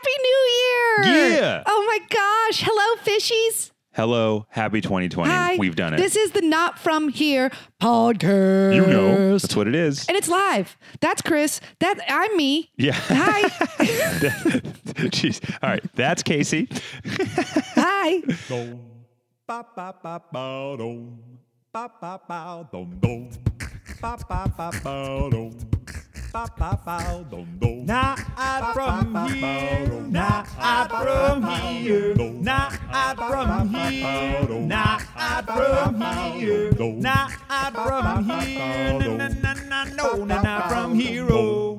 Happy New Year! Yeah. Oh my gosh. Hello, fishies. Hello, happy 2020. Hi. We've done it. This is the Not From Here podcast. you know, that's what it is. And it's live. That's Chris. That I'm me. Yeah. Hi. Jeez. All right, that's Casey. Hi. Ba ba ba ba dum. Ba ba ba dum dum. Ba ba ba ba dum. Not from here, not from here, not from here, not from here, not from here, no, na from here.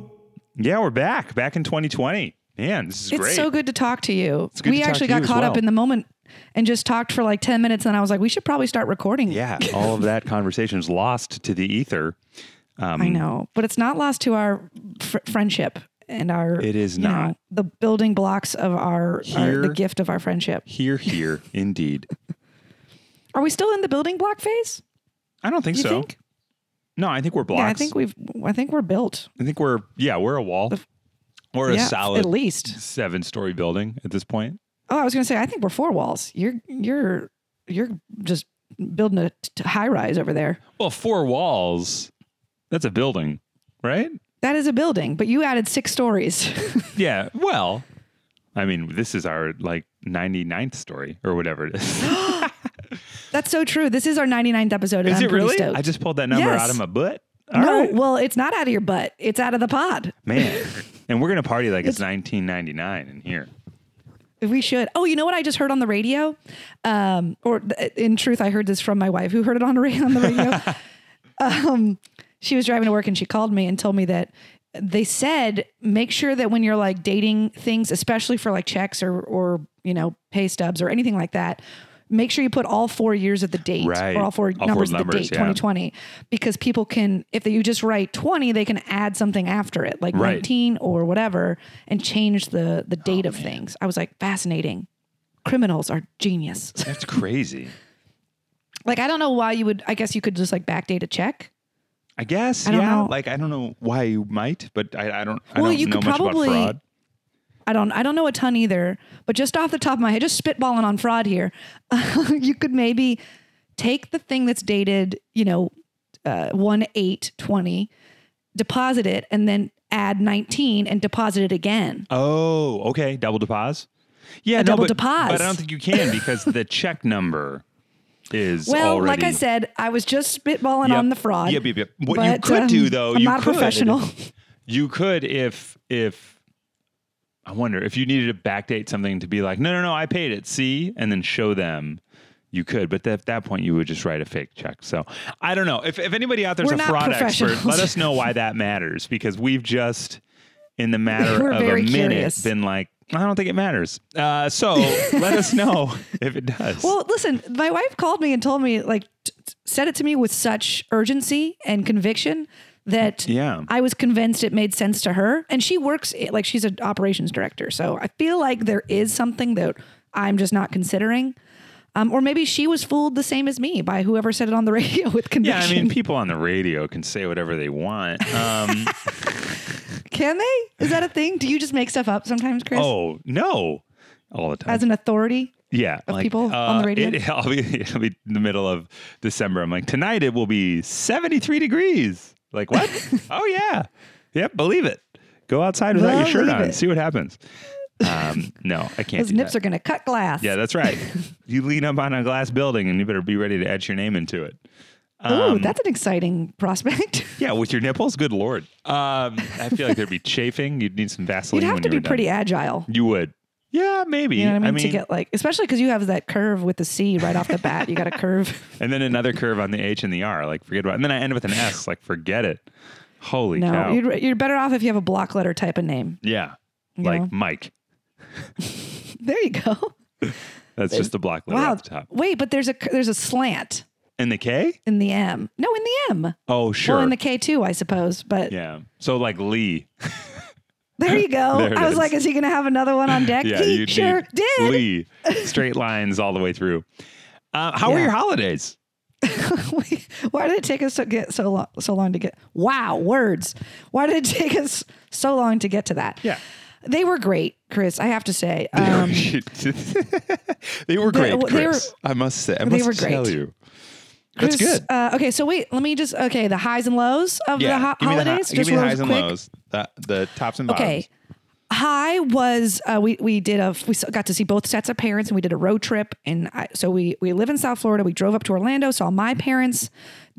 Yeah, we're back. Back in 2020. Man, this is great. It's so good to talk to you. we actually got caught up in the moment and just talked for like 10 minutes. And I was like, we should probably start recording. Yeah, all of that conversation is lost to the ether. Um, I know, but it's not lost to our fr- friendship and our. It is you know, not. the building blocks of our, our Here- the gift of our friendship. Here, here, indeed. Are we still in the building block phase? I don't think You so. think? No, I think we're blocks. Yeah, I think we've. I think we're built. I think we're yeah, we're a wall. We're a solid at least. seven-story building at this point. Oh, I was going to say, I think we're four walls. You're you're you're just building a t- high rise over there. Well, four walls. That's a building, right? That is a building, but you added six stories. Yeah. Well, I mean, this is our like 99th story or whatever it is. That's so true. This is our 99th episode. Is I'm it really? stoked. I just pulled that number Yes. out of my butt. All no, right. well, it's not out of your butt. It's out of the pod. man. And we're gonna party like it's 1999 in here. We should. Oh, you know what I just heard on the radio? Um, or th- in truth, I heard this from my wife who heard it on the radio. On the radio. um, she was driving to work and she called me and told me that they said make sure that when you're like dating things, especially for like checks or or you know pay stubs or anything like that. Make sure you put all four years of the date Right. or all four All four numbers of the numbers, date, yeah. 2020, because people can, if you just write 20, they can add something after it, like Right. 19 or whatever, and change the the oh, date of things. I was like, fascinating. Criminals are genius. That's crazy. like, I don't know why you would. I guess you could just like backdate a check. I guess. I yeah. know. Like I don't know why you might, but I, I don't. I Well, don't you know could probably- fraud. I don't. I don't know a ton either. But just off the top of my head, just spitballing on fraud here, you could maybe take the thing that's dated, you know, uh, one eight twenty, deposit it, and then add nineteen and deposit it again. Oh, okay. Double deposit. Yeah, no, double but, deposit. but I don't think you can because the check number is Well, already. like I said, I was just spitballing Yep. on the fraud. Yep, yep, yep. What you but, could do um, though, I'm you not a professional. You could if if I wonder if you needed to backdate something to be like, no, no, no, I paid it. See, and then show them. You could, but at that point, you would just write a fake check. So I don't know if if anybody out there's We're a fraud expert, let us know why that matters because we've just in the matter We're of a minute curious. been like, I don't think it matters. Uh, so let us know if it does. Well, listen, my wife called me and told me, like, t- t- said it to me with such urgency and conviction that Yeah. I was convinced it made sense to her. And she works, like, she's an operations director. So I feel like there is something that I'm just not considering. Um, or maybe she was fooled the same as me by whoever said it on the radio with conviction. yeah. I mean, people on the radio can say whatever they want. Um, Can they? Is that a thing? Do you just make stuff up sometimes, Chris? oh no, all the time. As an authority? yeah, of people on the radio? It, I'll be it'll be in the middle of December. I'm like, tonight it will be 73 degrees. Like what? oh yeah, yep, believe it. Go outside without your shirt on. it. See what happens. Um, no, I can't. Those do nips that. are going to cut glass. Yeah, that's right. you lean up on a glass building, and you better be ready to etch your name into it. Ooh, Um, that's an exciting prospect. Yeah, with your nipples. Good lord. Um, I feel like there'd be chafing. You'd need some Vaseline. You'd have to be were done. pretty agile. You would. Yeah, maybe. You know what I mean? to get like, especially because you have that curve with the C right off the bat. You got a curve. and then another curve on the H and the R. Like, forget about. it. And then I end with an S. Like, forget it. Holy No, cow. you're, you're better off if you have a block letter type of name. yeah, You like know? Mike. There you go. That's just the block letter Wow. at the top. Wait, but there's a there's a slant And the K? in the M. No, in the M. Oh, sure. Well, in the K too, I suppose. But yeah. So like Lee. there you go. There I was is. like, is he going to have another one on deck? Yeah, he you sure did. Lee. Straight lines all the way through. Uh, how were your holidays? Why did it take us to get so long, so long to get? Wow, words. Why did it take us so long to get to that? Yeah. They were great, Chris. I have to say. Um, they were great, they were- Chris. I must say. I they must tell great. you. That's Chris, good. Uh, okay, so wait, let me just okay the highs and lows of the ho- give me the, hi- holidays. give me the real highs and quick. lows. The, the tops and bottoms. Okay. High was uh, we we did a we got to see both sets of parents and we did a road trip and I, so we we live in South Florida. We drove up to Orlando, saw my parents,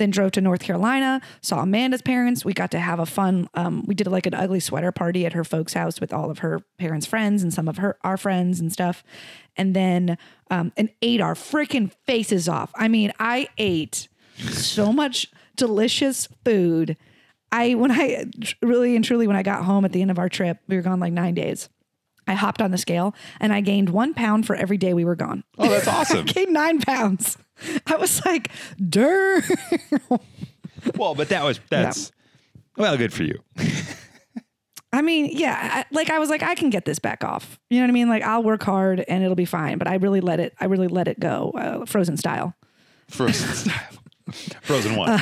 then drove to North Carolina, saw Amanda's parents. We got to have a fun. Um, we did like an ugly sweater party at her folks' house with all of her parents' friends and some of her our friends and stuff, and then um, and ate our freaking faces off. I mean, I ate so much delicious food. I when I really and truly when I got home at the end of our trip, we were gone like nine days. I hopped on the scale and I gained one pound for every day we were gone. Oh, that's awesome. I gained nine pounds. I was like, "Durr." well, but that was that's well, good for you. I mean, yeah, I, like I was like, I can get this back off. You know what I mean? Like I'll work hard and it'll be fine. But I really let it. I really let it go, uh, frozen style. Frozen style. Frozen one.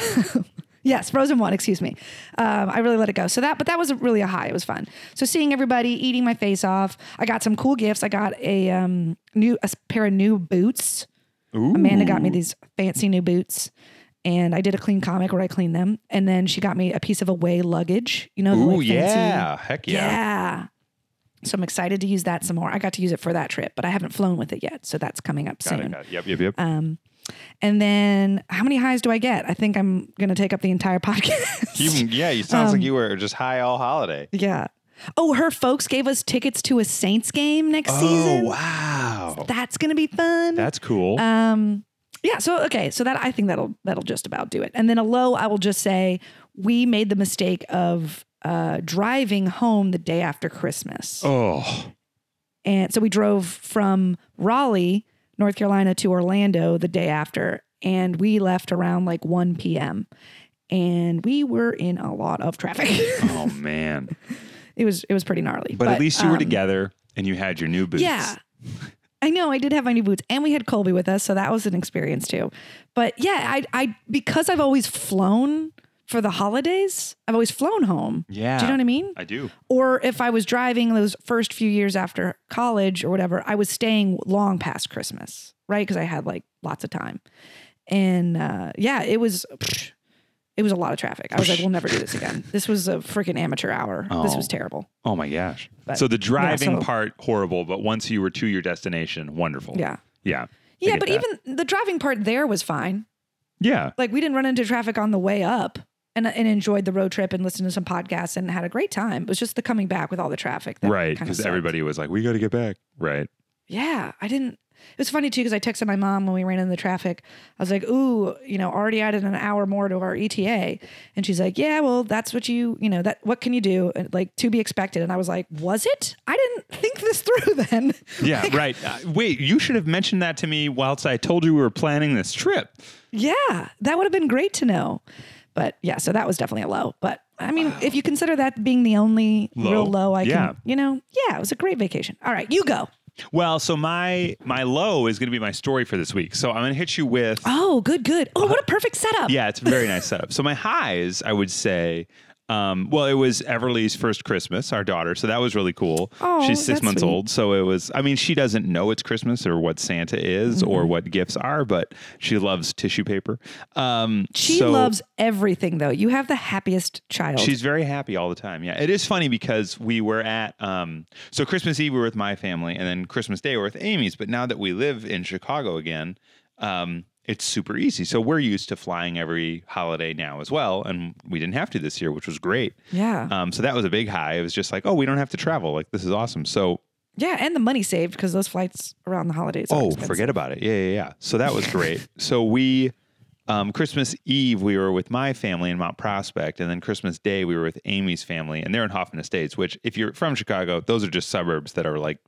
Yes, Frozen One. Excuse me. Um, I really let it go. So that, but that was really a high. It was fun. So seeing everybody eating my face off. I got some cool gifts. I got a um, new a pair of new boots. Amanda got me these fancy new boots, and I did a clean comic where I cleaned them. And then she got me a piece of away luggage. You know, the, Ooh, like, yeah. Heck yeah. yeah. So I'm excited to use that some more. I got to use it for that trip, but I haven't flown with it yet. So that's coming up Got it, soon. got it. Yep, yep, yep. Um, and then how many highs do I get? I think I'm going to take up the entire podcast. you, yeah, you sounds um, like you were just high all holiday. yeah. Oh, her folks gave us tickets to a Saints game next season. Oh, wow. That's going to be fun. That's cool. um yeah, so okay, so that I think that'll that'll just about do it. And then a low, I will just say we made the mistake of uh driving home the day after Christmas. oh, And so we drove from Raleigh, North Carolina to Orlando the day after, and we left around like 1 p.m. And we were in a lot of traffic. oh man. it was it was pretty gnarly. But, at least you were um, together and you had your new boots. Yeah. I know I did have my new boots and we had Colby with us, so that was an experience too. But yeah, I I because I've always flown for the holidays, I've always flown home. Yeah. Do you know what I mean? I do. Or if I was driving those first few years after college or whatever, I was staying long past Christmas, right? Because I had like lots of time. And uh, yeah, it was it was a lot of traffic. I was like, we'll never do this again. This was a freaking amateur hour. This Oh. was terrible. Oh my gosh. But, so the driving so- part horrible, but once you were to your destination, wonderful. Yeah. Yeah. I Yeah, but that. even the driving part there was fine. Yeah. like we didn't run into traffic on the way up and, and enjoyed the road trip and listened to some podcasts and had a great time. It was just the coming back with all the traffic. That Right. Because everybody was like, we got to get back. Right. Yeah, I didn't. It was funny too because I texted my mom when we ran into the traffic. I was like, "Ooh, you know, already added an hour more to our ETA," and she's like, "Yeah, well, that's what you, you know, that what can you do? And, like to be expected." And I was like, "Was it? I didn't think this through then." Yeah. right. Uh, wait, you should have mentioned that to me whilst I told you we were planning this trip. Yeah, that would have been great to know. But yeah, so that was definitely a low. But I mean, if you consider that being the only Low? real low I Yeah. can, you know, yeah, it was a great vacation. All right, you go. Well, so my my low is going to be my story for this week. So I'm going to hit you with Oh, good, good. Oh, what a perfect setup. Yeah, it's a very nice setup. So my highs, I would say, um, well, it was Everly's first Christmas, our daughter, so that was really cool. Oh, She's six months sweet. old, so it was. I mean, she doesn't know it's Christmas or what Santa is or Mm-hmm. what gifts are, but she loves tissue paper. Um, She so loves everything, though. You have the happiest child. She's very happy all the time. Yeah, it is funny because we were at um, so Christmas Eve we were with my family, and then Christmas Day we're with Amy's. But now that we live in Chicago again, um, it's super easy. So we're used to flying every holiday now as well, and we didn't have to this year, which was great. yeah. Um, so that was a big high. It was just like, oh, we don't have to travel. Like this is awesome. So yeah, and the money saved because those flights around the holidays. Oh, expensive. forget about it. Yeah, yeah, yeah. So that was great. so we, um, Christmas Eve, we were with my family in Mount Prospect, and then Christmas Day, we were with Amy's family, and they're in Hoffman Estates, which, if you're from Chicago, those are just suburbs that are like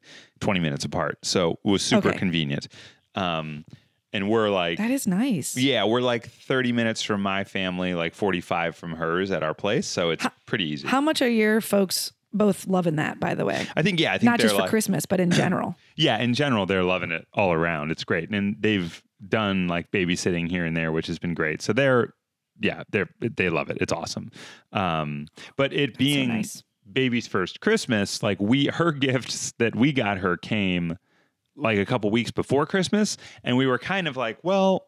20 minutes apart. So it was super Okay. convenient. Um, and we're like, That is nice. yeah, we're like 30 minutes from my family, like 45 from hers at our place. So it's pretty easy. How much are your folks both loving that? By the way, I think, yeah, I think not just for like, Christmas, but in general. Yeah, in general, they're loving it all around. It's great, and they've done like babysitting here and there, which has been great. So they're, yeah, they're they love it. It's awesome. Um, but it being nice. baby's first Christmas, like we her gifts that we got her came like a couple weeks before Christmas, and we were kind of like, well,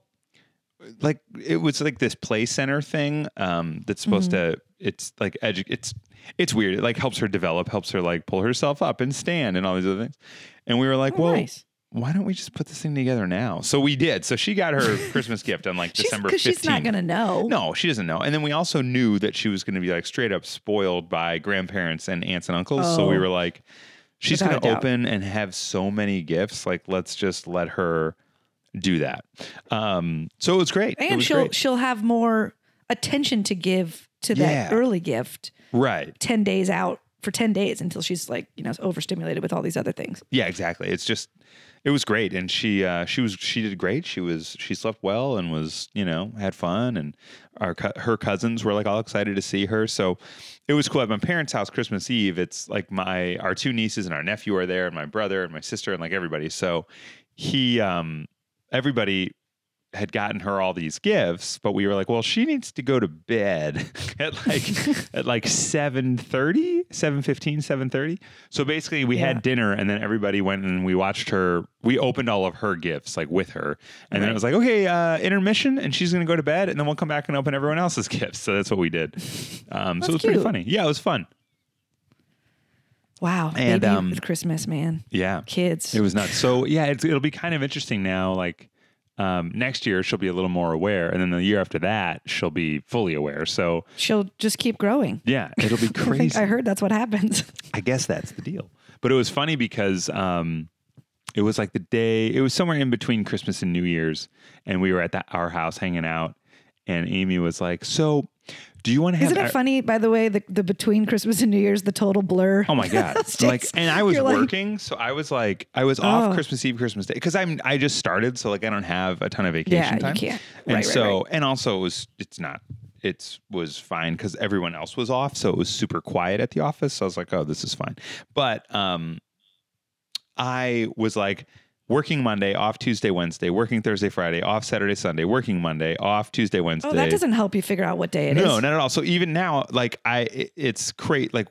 like it was like this play center thing um, that's supposed to. It's like edu- It's it's weird. It like helps her develop, helps her like pull herself up and stand and all these other things. And we were like, Oh, well. nice. Why don't we just put this thing together now? So we did. So she got her Christmas gift on like December because 15th. she's not gonna know. No, she doesn't know. And then we also knew that she was going to be like straight up spoiled by grandparents and aunts and uncles. So we Oh. were like, she's going to open and have so many gifts. Like, let's just let her do that. Um, so it was great. and she'll great. she'll have more attention to give to that Yeah. early gift right. 10 days out for 10 days until she's like you know overstimulated with all these other things Yeah, exactly. It's just, it was great, and she uh, she was she did great. She was she slept well and was you know had fun, and our her cousins were like all excited to see her. So it was cool at my parents' house Christmas Eve. It's like my our two nieces and our nephew are there, and my brother and my sister and like everybody. So he um everybody had gotten her all these gifts, but we were like, well, she needs to go to bed at like at like 7:30, 7:15, 7:30. So basically we Yeah. had dinner and then everybody went and we watched her we opened all of her gifts like with her. And then it was like, okay, uh intermission and she's going to go to bed and then we'll come back and open everyone else's gifts. So that's what we did. Um so it was pretty funny. Yeah, it was fun. wow And, um, with christmas man Yeah. kids It was nuts. So yeah, it's, it'll be kind of interesting now. Like um, next year, she'll be a little more aware, and then the year after that, she'll be fully aware. So she'll just keep growing yeah, it'll be I think crazy. I heard that's what happens. I guess that's the deal. But it was funny because um, it was like the day. It was somewhere in between Christmas and New Year's, and we were at the, our house hanging out, and Amy was like, "So, do you want to have?" Isn't our- it funny, by the way, the, the between Christmas and New Year's, the total blur? Oh my god! Like, and I was You're like- working, so I was like, I was off Oh. Christmas Eve, Christmas Day, because I'm I just started, so like I don't have a ton of vacation Yeah, you time. can't. And Right, right, so, and also, it was it's not. It was fine because everyone else was off, so it was super quiet at the office. So I was like, "Oh, this is fine." But um, I was like working Monday, off Tuesday, Wednesday, working Thursday, Friday, off Saturday, Sunday, working Monday, off Tuesday, oh, Wednesday. Oh, that doesn't help you figure out what day it is. no, not at all. So even now, like I, it, it's great. Like,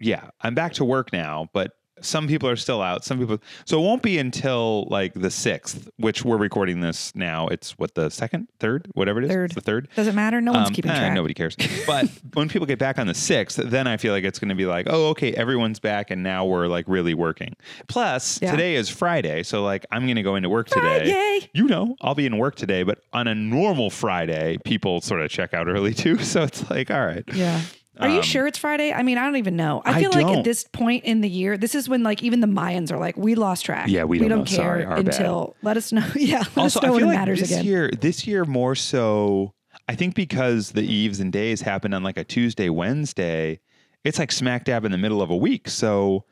yeah, I'm back to work now, but some people are still out. Some people, so it won't be until like the sixth, which we're recording this now. It's what the second, third, whatever it is. Third. It's the third. Doesn't matter. No one's Um, keeping eh, track. nobody cares. But when people get back on the sixth, then I feel like it's going to be like, oh, okay, everyone's back, and now we're like really working. Plus, Yeah. today is Friday, so like I'm going to go into work today. Friday. You know, I'll be in work today, but on a normal Friday, people sort of check out early too. So it's like, all right, Yeah. Are you Um, sure it's Friday? I mean, I don't even know. I I feel like don't. at this point in the year, this is when like even the Mayans are like, we lost track. Yeah, we don't know. care Sorry, our bad. until let us know. Yeah, let also us know I when feel it like matters this again. year, this year more so. I think because the eves and days happen on like a Tuesday, Wednesday, it's like smack dab in the middle of a week. So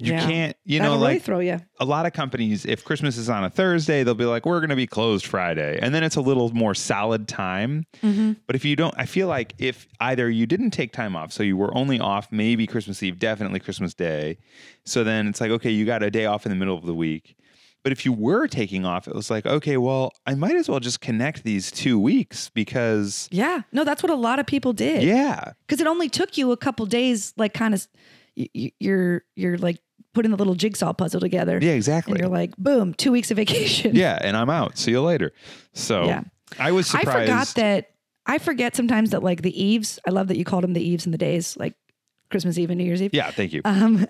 you Yeah. can't, you That'll know, really like throw you. a lot of companies, if Christmas is on a Thursday, they'll be like, we're going to be closed Friday. And then it's a little more solid time. Mm-hmm. But if you don't, I feel like if either you didn't take time off, so you were only off maybe Christmas Eve, definitely Christmas Day. So then it's like, okay, you got a day off in the middle of the week. But if you were taking off, it was like, okay, well, I might as well just connect these two weeks because, Yeah, no, that's what a lot of people did. yeah, because it only took you a couple days, like kind of, you're you're like putting the little jigsaw puzzle together. yeah, and exactly. you're like, boom, two weeks of vacation. yeah, and I'm out. See you later. So Yeah. I was surprised. I forgot that. I forget sometimes that like the eves. I love that you called them the eves and the days, like Christmas Eve and New Year's Eve. Yeah, thank you. Um,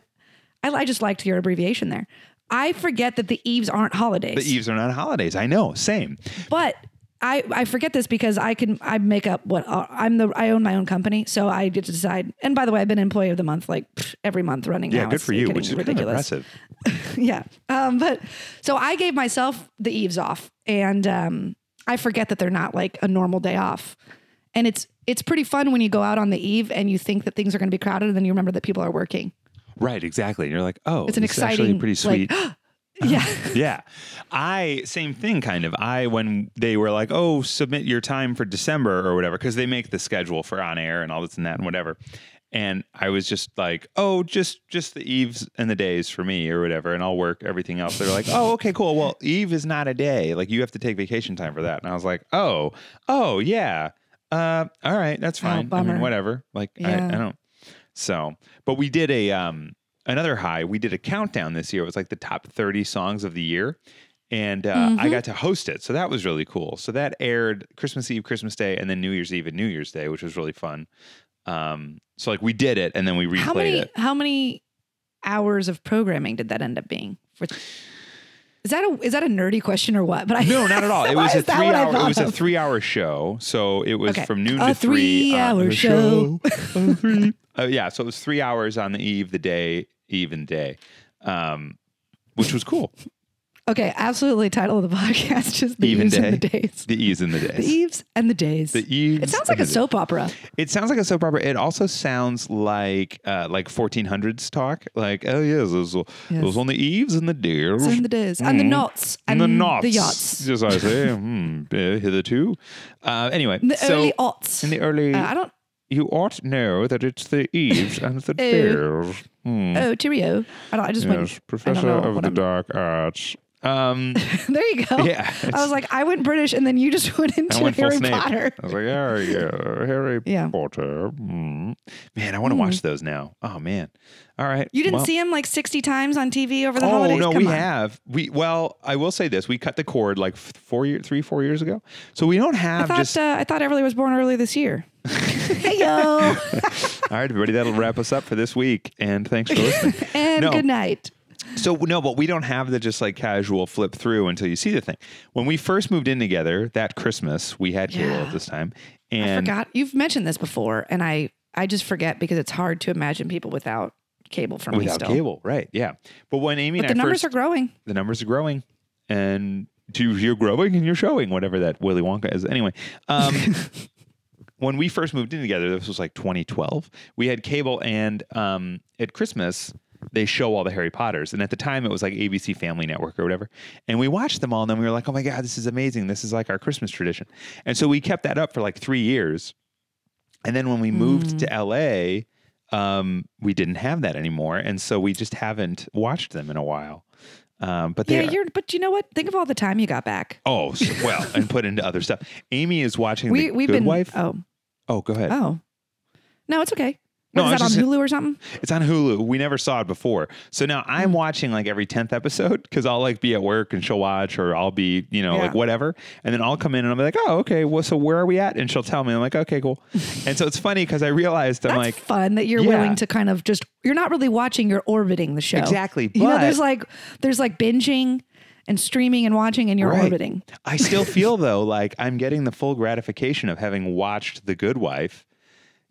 I, I just liked your abbreviation there. I forget that the eves aren't holidays. the eves are not holidays. I know. Same. but I, I forget this because I can I make up what uh, I'm the I own my own company, so I get to decide. And by the way, I've been employee of the month like pff, every month running. Yeah, now. good It's for you, which is kind of ridiculous. impressive. yeah. Um, but so I gave myself the eves off, and um, I forget that they're not like a normal day off. And it's it's pretty fun when you go out on the eve and you think that things are going to be crowded, and then you remember that people are working. Right, exactly. And you're like, oh, It's an this is actually exciting, pretty sweet. like, yeah. yeah. I same thing kind of. I when they were like, "Oh, submit your time for December or whatever" because they make the schedule for on air and all this and that and whatever. And I was just like, "Oh, just just the eves and the days for me or whatever, and I'll work everything else." They're like, "Oh, okay, cool. Well, eve is not a day. Like you have to take vacation time for that." And I was like, "Oh, oh yeah, uh, all right, that's Oh, fine. I bummer. mean, whatever. Like I, I don't." So, but we did a um another high. We did a countdown this year. It was like the top 30 songs of the year. And uh, Mm-hmm. I got to host it. So that was really cool. So that aired Christmas Eve, Christmas Day, and then New Year's Eve and New Year's Day, which was really fun. Um, so like we did it and then we replayed How many it. how many hours of programming did that end up being? For, is that a is that a nerdy question or what? But I No, not at all. It was a three hour. It was a three hour show. So it was Okay. from noon A to three. uh, three-hour a show. Three- uh, yeah, so it was three hours on the eve, the day, eve and day, um, which was cool. Okay, absolutely. Title of the podcast just the Even eves day, and the days. the eves and the days. The eves and the days. The eves It sounds like a soap opera. It sounds like a soap opera. It also sounds like uh, like 1400s talk. Like, oh yes, those, Yes. on the eves and the days. And the days. And the knots. And And the knots. The yachts. As I say, hmm, uh, hitherto. Uh, anyway, in The so early aughts. in the early, Uh, I don't. you ought know that it's the eves and the Oh. days. Hmm. Oh, cheerio. I don't. I just Yes, went. Professor of the I'm- dark arts. Um, There you go. Yeah, I was like, I went British, and then you just went into went Harry. Potter. I was like, oh yeah, Harry Yeah. Potter. Hmm. Man, I want to watch those now. Oh man. All right. You didn't well- see him like sixty times on TV over the Oh holidays. no, Come we on. have. We well, I will say this: we cut the cord like four year, three, four years ago. So we don't I have thought just. uh, I thought Everly was born early this year. hey yo, All right, everybody, that'll wrap us up for this week, and thanks for listening. and No. good night. So no, but we don't have the just like casual flip through until you see the thing. When we first moved in together that Christmas, we had cable Yeah. at this time, I and forgot you've mentioned this before, and I I just forget because it's hard to imagine people without cable for me without still. cable, right? Yeah. But when Amy But the I numbers first, are growing. the numbers are growing, and you're growing and you're showing whatever that Willy Wonka is. Anyway, um, when we first moved in together, this was like 2012. We had cable, and um, at Christmas they show all the Harry Potters, and at the time it was like ABC Family Network or whatever. And we watched them all, and then we were like, "Oh my god, this is amazing! This is like our Christmas tradition." And so we kept that up for like three years. And then when we moved to LA, um, we didn't have that anymore, and so we just haven't watched them in a while. Um, but they Yeah, you're. But you know what? Think of all the time you got back. Oh, well, and put into other stuff. Amy is watching We the we've Good been. Wife. Oh Oh, go ahead. oh, no, it's okay. No, What, I is that on just- Hulu or something? It's on Hulu. We never saw it before. So now Hmm. I'm watching like every 10th episode because I'll like be at work and she'll watch or I'll be, you know, Yeah. like whatever. And then I'll come in and I'll be like, oh, okay. Well, so where are we at? And she'll tell me. I'm like, okay, cool. and so it's funny because I realized I'm That's like, fun that you're Yeah. willing to kind of just. You're not really watching. You're orbiting the show. Exactly, You know, but- there's like there's like binging and streaming and watching, and you're Right. orbiting. I still feel though like I'm getting the full gratification of having watched The Good Wife.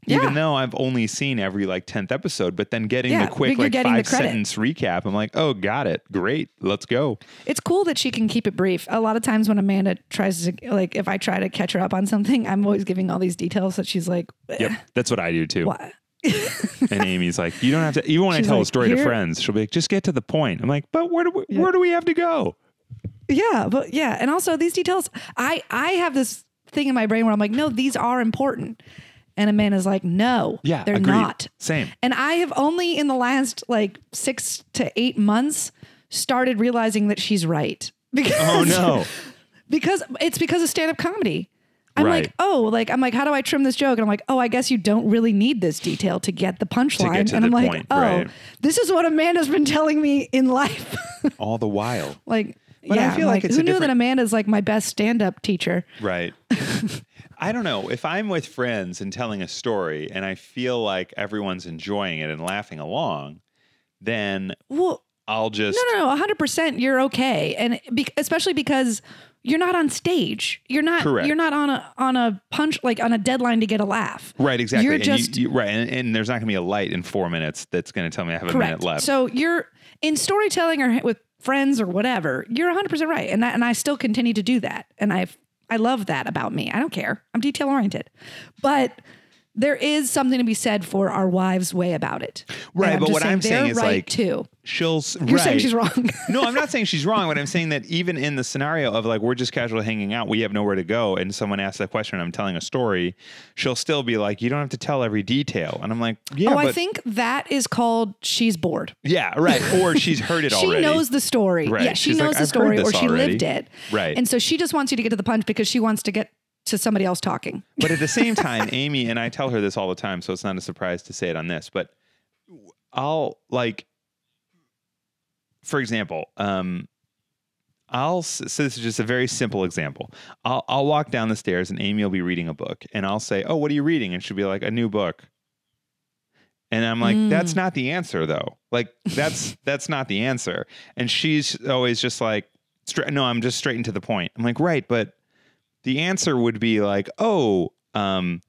Yeah. Even though I've only seen every like 10th episode, but then getting Yeah, the quick like five sentence recap, I'm like, oh, got it. Great. Let's go. It's cool that she can keep it brief. A lot of times when Amanda tries to like, if I try to catch her up on something, I'm always giving all these details that she's like, Yep. That's what I do too. what? And Amy's like, you don't have to. Even when I She's tell a like, story to friends, she'll be like, just get to the point. I'm like, but where do we, where do we have to go? Yeah, but yeah, and also these details. I I have this thing in my brain where I'm like, no, these are important, and Amanda's like, no, Yeah, they're agreed. not. Same. And I have only in the last like six to eight months started realizing that she's right because Oh no. because it's because of stand up comedy. I'm Right. like, oh, like I'm like, how do I trim this joke? And I'm like, oh, I guess you don't really need this detail to get the punchline. and I'm like, point, oh, right. this is what Amanda's been telling me in life. All the while. like, But I yeah, feel I'm like it's who a knew that different- Amanda's like my best stand up teacher? Right. I don't know. If I'm with friends and telling a story and I feel like everyone's enjoying it and laughing along, then Well, I'll just. no, no, no, 100% you're okay. And be- especially because you're not on stage. You're not Correct. you're not on a on a punch like on a deadline to get a laugh. Right, exactly. You're And just you, you, right, and, and there's not going to be a light in four minutes that's going to tell me I have a minute left. So you're in storytelling or with friends or whatever. You're 100% right. And that and I still continue to do that. And I I love that about me. I don't care. I'm detail oriented. But there is something to be said for our wives' way about it. Right, but what I'm saying is, right like, too. She'll. You're saying she's wrong. no, I'm not saying she's wrong, but I'm saying that even in the scenario of like we're just casually hanging out, we have nowhere to go, and someone asks a question, and I'm telling a story, she'll still be like, "You don't have to tell every detail," and I'm like, "Yeah, oh, I think that is called she's bored. yeah, right," or she's heard it She already. knows the story. Right. Yeah, she She's like, knows the story or she already." lived it. Right. And so she just wants you to get to the punch because she wants to get to somebody else talking. But at the same time, Amy and I tell her this all the time, so it's not a surprise to say it on this. But I'll like, for example, um, I'll so this is just a very simple example. I'll I'll walk down the stairs and Amy will be reading a book, and I'll say, "Oh, what are you reading?" And she'll be like, "A new book." And I'm like, "That's not the answer, though. Like, that's that's not the answer." And she's always just like, "No, I'm just straight and to the point." I'm like, "Right, but the answer would be like, oh, um,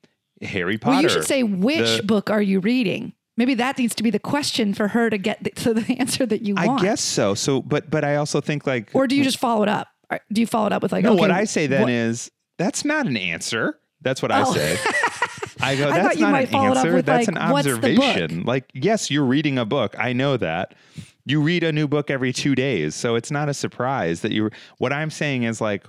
Harry Potter." Well, you should say which the- book are you reading? Maybe that needs to be the question for her to get the, to the answer that you I want. I guess so. So, but but I also think like, Or do you just follow it up? Do you follow it up with like? no? okay, what I say then what- is that's not an answer. That's what I Oh. say. I go, I that's you not an answer. That's like, an what's the book? observation. Like, yes, you're reading a book. I know that. You read a new book every two days, so it's not a surprise that you. What I'm saying is like,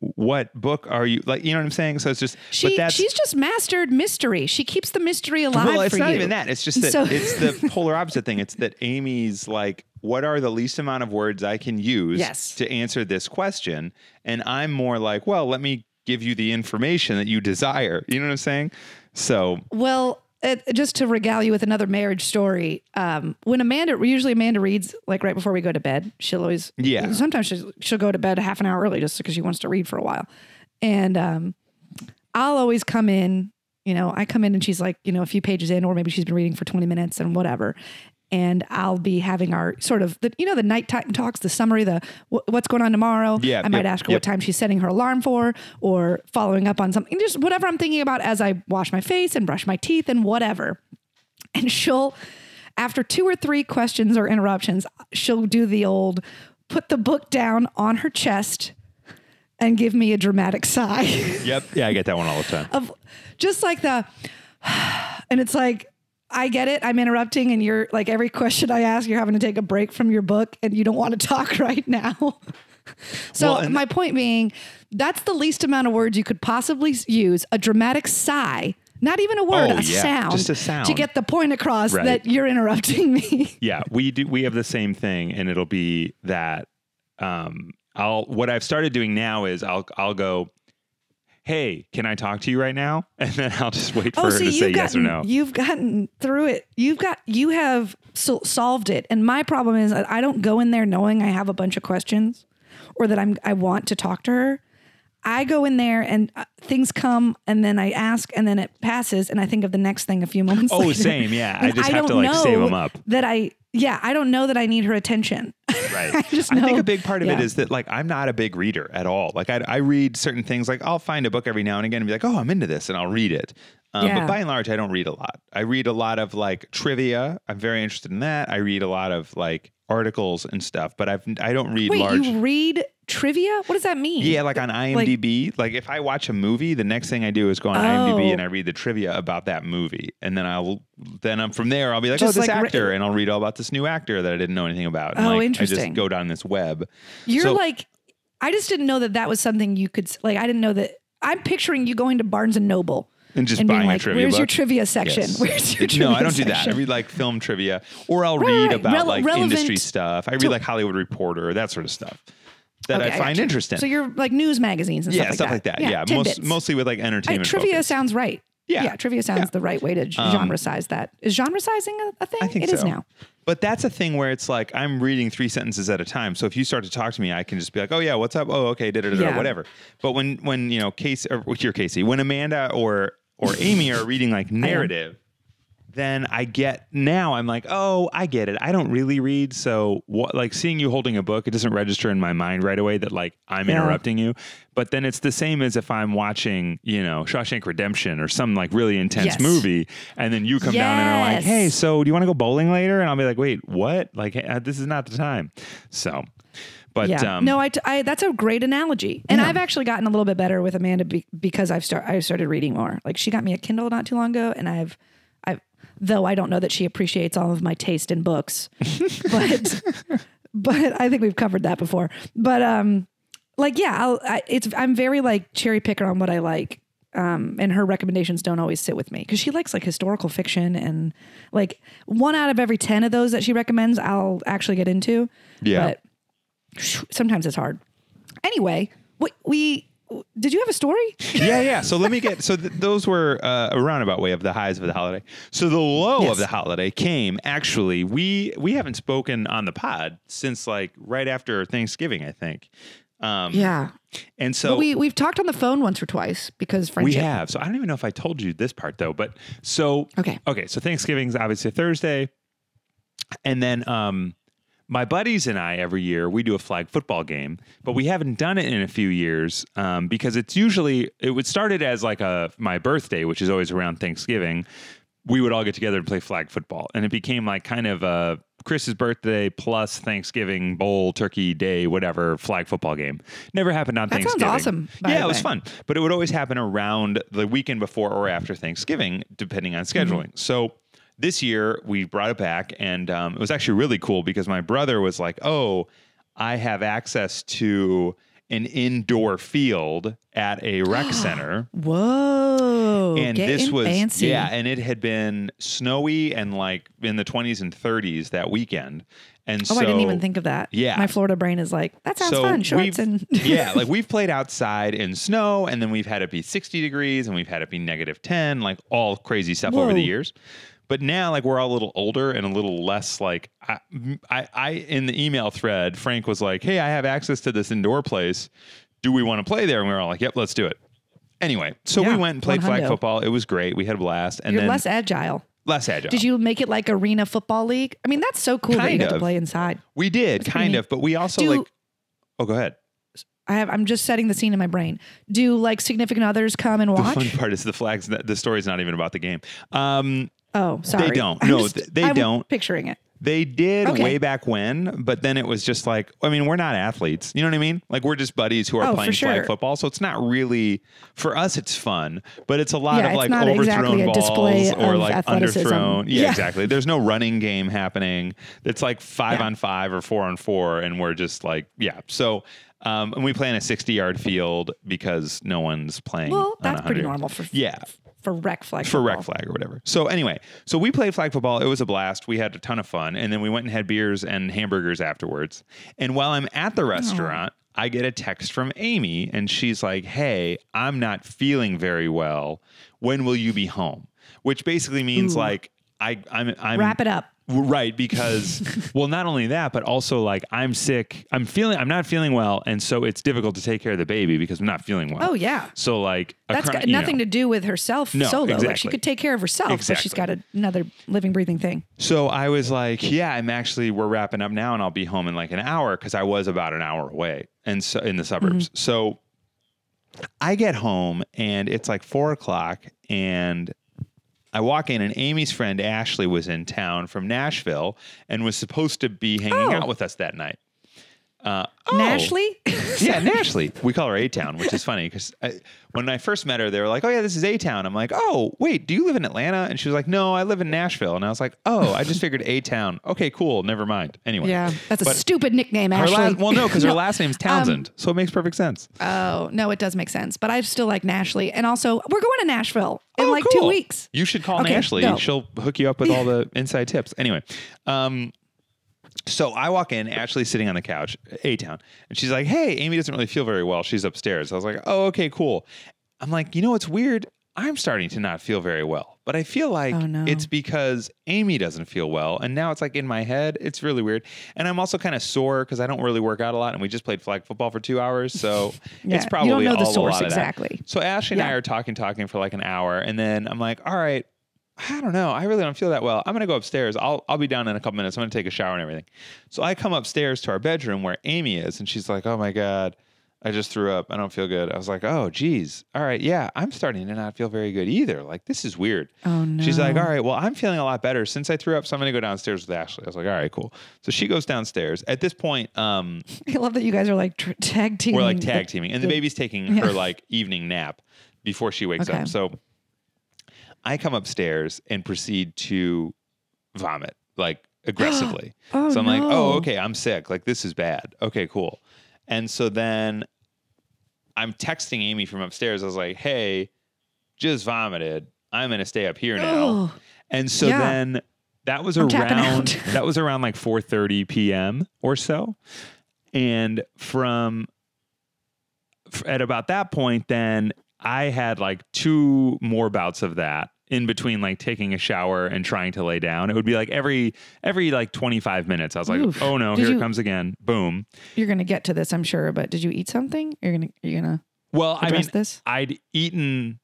what book are you like? You know what I'm saying? So it's just. but She that's, she's just mastered mystery. She keeps the mystery alive. Well, it's not you. even that. It's just that So- it's the polar opposite thing. It's that Amy's like, what are the least amount of words I can use Yes. to answer this question? And I'm more like, well, let me give you the information that you desire. You know what I'm saying? So Well, it, just to regale you with another marriage story, um, when Amanda, usually Amanda reads like right before we go to bed. She'll always, Yeah. Sometimes she'll, she'll go to bed half an hour early just because she wants to read for a while, and um, I'll always come in. You know, I come in and she's like, you know, a few pages in, or maybe she's been reading for twenty minutes and whatever. And I'll be having our sort of, the, you know, the nighttime talks, the summary, the wh- what's going on tomorrow. Yeah, I might yep, ask her yep. what time she's setting her alarm for, or following up on something, just whatever I'm thinking about as I wash my face and brush my teeth and whatever. And she'll, after two or three questions or interruptions, she'll do the old put the book down on her chest and give me a dramatic sigh yep, yeah, I get that one all the time. of just like the, and it's like, I get it. I'm interrupting, and you're like every question I ask, you're having to take a break from your book, and you don't want to talk right now. so Well, my point being, that's the least amount of words you could possibly use. A dramatic sigh, not even a word, Oh, a yeah, sound, just a sound to get the point across Right. that you're interrupting me. yeah, we do. We have the same thing, and it'll be that. Um, I'll what I've started doing now is I'll I'll go. Hey, can I talk to you right now? And then I'll just wait for Oh, her see, to say you've yes or no. you've gotten through it. You've got you have sol- solved it. And my problem is that I don't go in there knowing I have a bunch of questions or that I'm I want to talk to her. I go in there and uh, things come, and then I ask, and then it passes, and I think of the next thing a few moments. Oh, later. same, yeah. I And just have to, don't like, save know 'em up. That I yeah, I don't know that I need her attention. Right. I just I think a big part of it yeah. is that like I'm not a big reader at all. Like I, I read certain things. Like I'll find a book every now and again and be like, oh, I'm into this, and I'll read it. Um, Yeah. But by and large, I don't read a lot. I read a lot of like trivia. I'm very interested in that. I read a lot of like articles and stuff. But I've I don't read Wait, large. you read trivia? What does that mean? yeah, like on IMDb. Like, if I watch a movie, the next thing I do is go on IMDb Oh. and I read the trivia about that movie, and then I'll then I'm from there I'll be like, Just oh, this like re- actor, and I'll read all about this new actor that I didn't know anything about. And Oh, like, I interesting. just go down this web. You're So- like, I just didn't know that that was something you could like. I didn't know that. I'm picturing you going to Barnes and Noble And just being buying a like, trivia "Where's your trivia section? Yes. Where's your trivia no, I don't do that. I read like film trivia, or I'll Right, read about Rele- like industry stuff. I read like Hollywood Reporter, that sort of stuff that Okay, I find gotcha. interesting. So you're like news magazines and yeah, stuff, stuff like that. Yeah, tidbits. most, mostly with like I- entertainment. trivia focus. sounds right. Yeah. yeah, trivia sounds Yeah. the right way to Um, genre size that. Is genre sizing a, a thing? I think It so. is now. But that's a thing where it's like I'm reading three sentences at a time. So if you start to talk to me, I can just be like, "Oh yeah, what's up? Oh okay, da da da, Yeah. whatever." But when when you know Casey or you're Casey, when Amanda or or Amy are reading like narrative, then I get now I'm like, "Oh, I get it. I don't really read, so what like seeing you holding a book, it doesn't register in my mind right away that like I'm Yeah. interrupting you." But then it's the same as if I'm watching, you know, Shawshank Redemption or some like really intense Yes. movie and then you come down and are like, "Hey, so do you want to go bowling later?" And I'll be like, "Wait, what? Like, hey, uh, this is not the time." So, but yeah. um, no, I, t- I that's a great analogy, and I've actually gotten a little bit better with Amanda be- because I've start I started reading more. Like she got me a Kindle not too long ago, and I've though I don't know that she appreciates all of my taste in books, but but I think we've covered that before. But um, like yeah, I'll, I, it's I'm very like cherry picker on what I like. Um, and her recommendations don't always sit with me because she likes like historical fiction and like one out of every 10 of those that she recommends, I'll actually get into. Yeah. But sometimes it's hard. Anyway, we, we did you have a story? yeah, yeah. So let me get. So th- those were uh, a roundabout way of the highs of the holiday. So the low Yes. of the holiday came actually. We we haven't spoken on the pod since like right after Thanksgiving, I think. Um, Yeah. And so But we we've talked on the phone once or twice because friendship. we have. So I don't even know if I told you this part though. But so Okay. okay. So Thanksgiving's obviously Thursday, and then um, my buddies and I every year we do a flag football game, but we haven't done it in a few years um, because it's usually it would started as like a my birthday, which is always around Thanksgiving. We would all get together and play flag football, and it became like kind of a Chris's birthday plus Thanksgiving bowl turkey day whatever flag football game. Never happened on Thanksgiving. That sounds awesome, Yeah, it was fun, but it would always happen around the weekend before or after Thanksgiving, depending on scheduling. So this year we brought it back, and um, it was actually really cool because my brother was like, "Oh, I have access to an indoor field at a rec center." Whoa. and this was fancy. yeah and it had been snowy and like in the 20s and 30s that weekend and Oh, so I didn't even think of that. Yeah. My Florida brain is like, that sounds so fun. Shorts and yeah, like we've played outside in snow, and then we've had it be 60 degrees, and we've had it be negative 10, like all crazy stuff over the years. But now, like we're all a little older and a little less like I, I, I in the email thread, Frank was like, "Hey, I have access to this indoor place. Do we want to play there?" And we were all like, "Yep, let's do it." Anyway, so Yeah, we went and played one flag football. It was great. We had a blast, and you're then less agile. less agile. Did you make it like arena football league? I mean, that's so cool that you Kind got to play inside. We did pretty kind of, but we also Do- like. Oh, go ahead. I have. I'm just setting the scene in my brain. Do like significant others come and watch? The fun part is the flags. The story's not even about the game. Um, oh, sorry. They don't. No, just- they I'm don't. Picturing it. They did Okay. way back when, but then it was just like, I mean, we're not athletes. You know what I mean? Like we're just buddies who are Oh, playing sure. flag football. So it's not really for us. It's fun, but it's a lot Yeah, of like overthrown exactly balls or like underthrown. Yeah, Yeah. exactly. There's no running game happening. It's like five Yeah. on five or four on four, and we're just like, yeah. So. Um, and we play in a 60 yard field because no one's playing. Well, on that's pretty 100. normal for Yeah, for rec flag for rec flag or whatever. So anyway, so we played flag football. It was a blast. We had a ton of fun, and then we went and had beers and hamburgers afterwards. And while I'm at the restaurant, I get a text from Amy, and she's like, "Hey, I'm not feeling very well. When will you be home?" Which basically means like I I'm I'm Wrap it up. Right, because well, not only that, but also like I'm sick. I'm feeling. I'm not feeling well, and so it's difficult to take care of the baby because I'm not feeling well. Oh yeah. So like That's cr- got nothing know. to do with herself No, solo. Like she could take care of herself, but she's got a, another living, breathing thing. So I was like, yeah, I'm actually we're wrapping up now and I'll be home in like an hour because I was about an hour away and so in the suburbs. Mm-hmm. So I get home and it's like four o'clock and I walk in and Amy's friend Ashley was in town from Nashville and was supposed to be hanging Oh. out with us that night. Uh, oh. Nashley? Yeah, Nashley. We call her A Town, which is funny because when I first met her, they were like, "Oh yeah, this is A Town." I'm like, "Oh wait, do you live in Atlanta?" And she was like, "No, I live in Nashville." And I was like, "Oh, I just figured A Town. Okay, cool. Never mind." Anyway, yeah. That's a stupid nickname, Her Ashley. last, well, no, because her No. last name's Townsend, so it makes perfect sense. Oh, no, it does make sense. But I still like Nashley. And also, we're going to Nashville in Oh, like two weeks. You should call Okay, Ashley. go. She'll hook you up with all the inside tips. Anyway, um, so I walk in, Ashley's sitting on the couch, A Town, and she's like, "Hey, Amy doesn't really feel very well. She's upstairs." I was like, "Oh, okay, cool." I'm like, you know, what's weird. I'm starting to not feel very well, but I feel like Oh, no. it's because Amy doesn't feel well, and now it's like in my head. It's really weird, and I'm also kind of sore because I don't really work out a lot, and we just played flag football for two hours, so Yeah, it's you probably don't know the source lot of that. exactly. So Ashley and I are talking, talking for like an hour, and then I'm like, all right, I don't know. I really don't feel that well. I'm gonna go upstairs. I'll I'll be down in a couple minutes. I'm gonna take a shower and everything. So I come upstairs to our bedroom where Amy is, and she's like, "Oh my god, I just threw up. I don't feel good." I was like, "Oh geez, all right, yeah, I'm starting to not feel very good either. Like this is weird." Oh, no. She's like, "All right, well, I'm feeling a lot better since I threw up, so I'm gonna go downstairs with Ashley." I was like, "All right, cool." So she goes downstairs. At this point, um, I love that you guys are like tr- tag teaming. we're like tag teaming, and the baby's taking Yeah. her like evening nap before she wakes Okay. up. So I come upstairs and proceed to vomit like aggressively. Oh, so I'm like, oh, okay, I'm sick. Like this is bad. Okay, cool. And so then I'm texting Amy from upstairs. I was like, hey, just vomited. I'm gonna stay up here now. Oh. And so Yeah. then that was I'm around that was around like 4:30 p.m. or so. And from at about that point, then I had like two more bouts of that in between like taking a shower and trying to lay down. It would be like every every like 25 minutes. I was like, Oof. oh no, Did here you- it comes again. Boom. You're gonna get to this, I'm sure. But did you eat something? You're gonna you're gonna Well, I mean, this. I'd eaten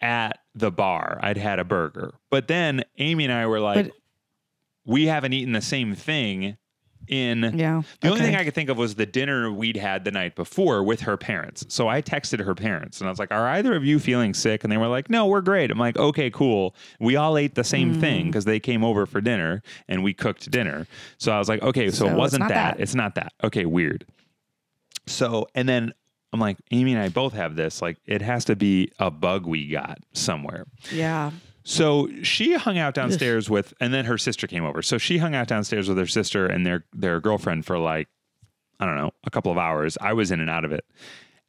at the bar. I'd had a burger. But then Amy and I were like, But- we haven't eaten the same thing in Yeah. The only okay. thing I could think of was the dinner we'd had the night before with her parents. So I texted her parents and I was like, Are either of you feeling sick? And they were like, No, we're great. I'm like, Okay, cool. We all ate the same Mm. thing because they came over for dinner and we cooked dinner. So I was like, Okay, so, So it wasn't that. that. It's not that. Okay, weird. So, and then I'm like, Amy and I both have this. Like, it has to be a bug we got somewhere. Yeah. So she hung out downstairs with, and then her sister came over. So she hung out downstairs with her sister and their their girlfriend for like, I don't know, a couple of hours. I was in and out of it,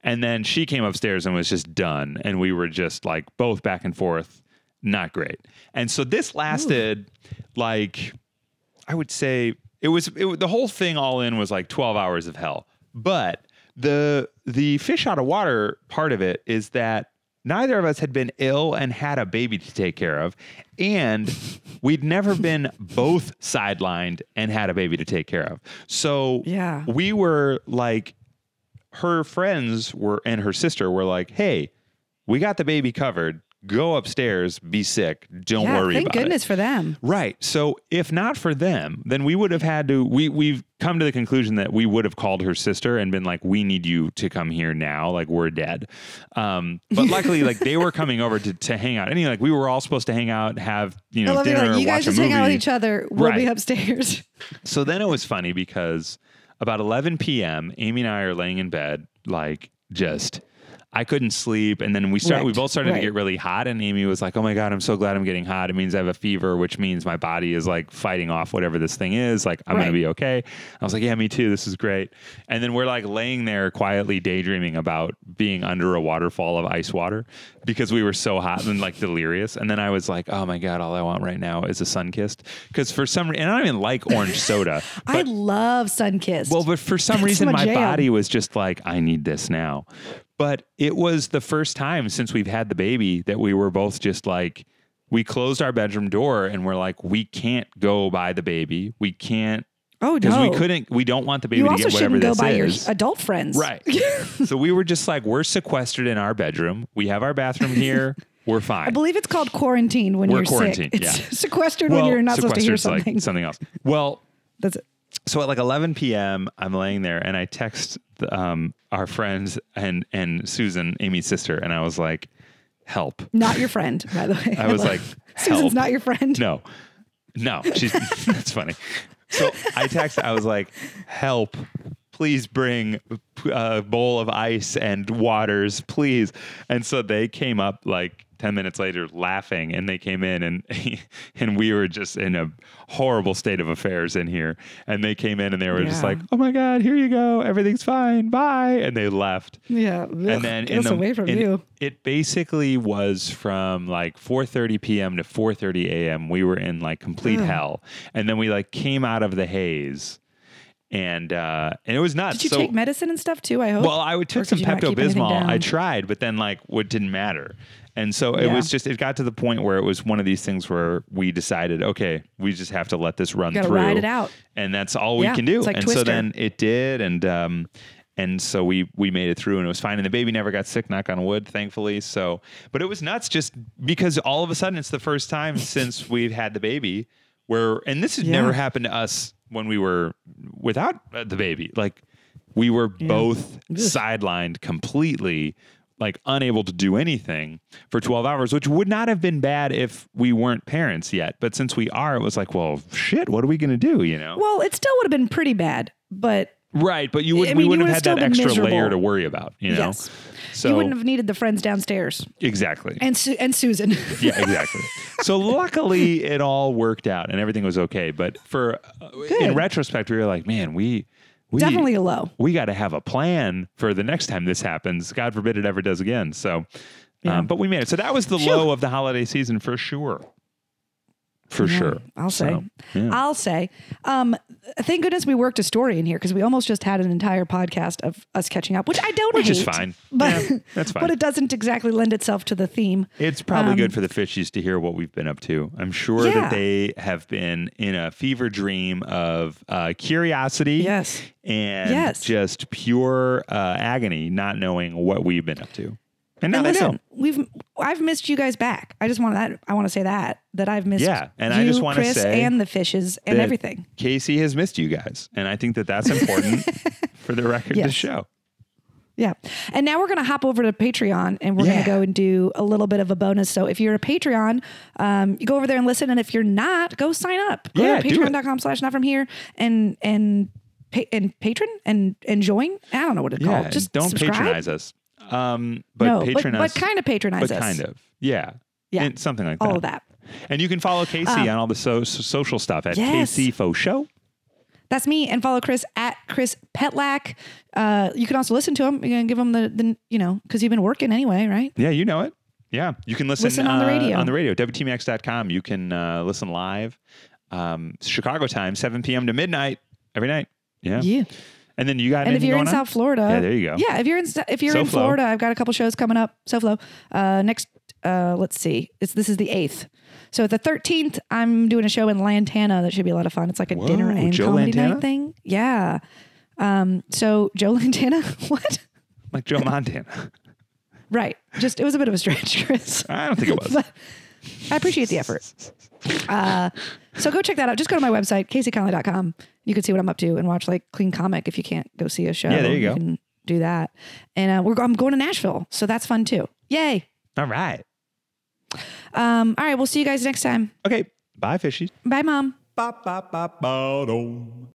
and then she came upstairs and was just done, and we were just like both back and forth, not great. And so this lasted like, I would say it was it, the whole thing all in was like twelve hours of hell. But the the fish out of water part of it is that neither of us had been ill and had a baby to take care of and we'd never been both sidelined and had a baby to take care of so Yeah. we were like her friends were and her sister were like hey we got the baby covered go upstairs be sick don't yeah. worry Thank about it goodness for them. Right. So if not for them, then we would have had to we we've come to the conclusion that we would have called her sister and been like, We need you to come here now. Like we're dead. Um, but luckily, like they were coming over to, to hang out. Anyway, like we were all supposed to hang out, have, you know, dinner, Like, you watch guys a just hang out with each other. We'll be upstairs. So then it was funny because about 11 p.m., Amy and I are laying in bed, like just. I couldn't sleep, and then we started. We both started to get really hot, and Amy was like, "Oh my god, I'm so glad I'm getting hot. It means I have a fever, which means my body is like fighting off whatever this thing is. Like I'm gonna be okay." I was like, "Yeah, me too. This is great." And then we're like laying there quietly daydreaming about being under a waterfall of ice water because we were so hot and like delirious. And then I was like, "Oh my god, all I want right now is a Sunkist." Because for some reason, and I don't even like orange soda. I love Sunkist. well, but for some That's reason, my my body was just like, I need this now. But it was the first time since we've had the baby that we were both just like, we closed our bedroom door and we're like, we can't go by the baby. We can't oh because no, we couldn't. We don't want the baby You to also get whatever shouldn't go this by your is. adult friends. Right. so we were just like, we're sequestered in our bedroom. We have our bathroom here. We're fine. I believe it's called quarantine when We're you're quarantined, sick. It's yeah. sequestered when you're not supposed to hear something. like something else. Well, That's it. So at like 11 p.m., I'm laying there and I text the, um, our friends and and Susan, Amy's sister, and I was like, "Help!" Not your friend, by the way. I was like, Susan's "Help!" not your friend. No, no, she's that's funny. So I text. I was like, "Help! Please bring a bowl of ice and waters, please." And so they came up like ten minutes later, laughing, and they came in, and and we were just in a horrible state of affairs in here. And they came in, and they were just like, "Oh my god, here you go, everything's fine, bye," and they left Yeah. and then in the, away from you. it basically was from like 4:30 p.m. to 4:30 a.m. We were in like complete Ugh. hell, and then we like came out of the haze, and uh, and it was nuts. Did you so, take medicine and stuff too? I hope. well, I would took some you not keep anything Pepto Bismol. I tried, but then like what didn't matter. And so it Yeah. was just it got to the point where it was one of these things where we decided, okay, we just have to let this run through. ride it out. And that's all we can do. like and so then it did and um and so we we made it through and it was fine and the baby never got sick knock on wood thankfully so but it was nuts just because all of a sudden it's the first time since we've had the baby where and this has Yeah. never happened to us when we were without uh, the baby. Like we were both sidelined completely like unable to do anything for 12 hours which would not have been bad if we weren't parents yet. But since we are it was like well shit what are we going to do you know? Well, it still would have been pretty bad, but right but you would I we mean, you wouldn't would have had that extra layer to worry about you know yes, so you wouldn't have needed the friends downstairs exactly and Su- and Susan. yeah exactly so luckily it all worked out and everything was okay but for uh, in retrospect we were like man we we Definitely a low. we got to have a plan for the next time this happens. God forbid it ever does again. So, Yeah. um, but we made it. So that was the Phew. low of the holiday season for sure. For sure. I'll say. So, yeah. I'll say. Um, thank goodness we worked a story in here because we almost just had an entire podcast of us catching up, which I don't Which hate. is fine. But Yeah, that's fine. But it doesn't exactly lend itself to the theme. It's probably Um, good for the fishies to hear what we've been up to. I'm sure Yeah. that they have been in a fever dream of uh, curiosity Yes. and Yes. just pure uh, agony, not knowing what we've been up to. And now they listen, know. we've I've missed you guys back. I just want that. I want to say that that I've missed. Yeah, and you, I just wanna Chris say and the fishes and everything. Casey has missed you guys, and I think that that's important for the record of the show. Yeah. And now we're going to hop over to Patreon and we're going to go and do a little bit of a bonus. So if you're a Patreon, um, you go over there and listen. And if you're not, go sign up. Go Yeah, to patreon.com slash not from here and, and, and patron and, and join. I don't know what it's Yeah, called. Just don't subscribe. patronize us, um, but no, patronize, but, but kind of patronize but us. kind of, yeah, Yeah. And something like that. All that. of that. And you can follow Casey Um, on all the so- so- social stuff at Yes. Casey Faux Show. That's me. And follow Chris at Chris Petlak. Uh, you can also listen to him. Going to give him the, the, you know, because you've been working anyway, right? Yeah, you know it. Yeah, you can listen, Listen on the uh, radio. on the radio, WTMX.com. You can uh, listen live, um, Chicago time, 7 p.m. to midnight every night. Yeah. Yeah. And then you got And if you're in on? South Florida, Yeah, there you go. Yeah, if you're in if you're in. Florida, I've got a couple shows coming up. SoFlo. Uh, next, uh, let's see. It's this is the eighth. So the thirteenth, I'm doing a show in Lantana that should be a lot of fun. It's like a dinner and Joe comedy Lantana? night thing. Yeah. Um. So Joe Lantana. what? Like Joe Montana. Right. Just it was a bit of a stretch, Chris. I don't think it was. I appreciate the effort. Uh, so go check that out. Just go to my website, caseyconley.com. You can see what I'm up to and watch like Clean Comic if you can't go see a show. Yeah, there you go. can do that. And uh, we're I'm going to Nashville, so that's fun too. Yay! all right. Um, all right, we'll see you guys next time. Okay. Bye, fishies. Bye, mom. Ba ba ba ba dum.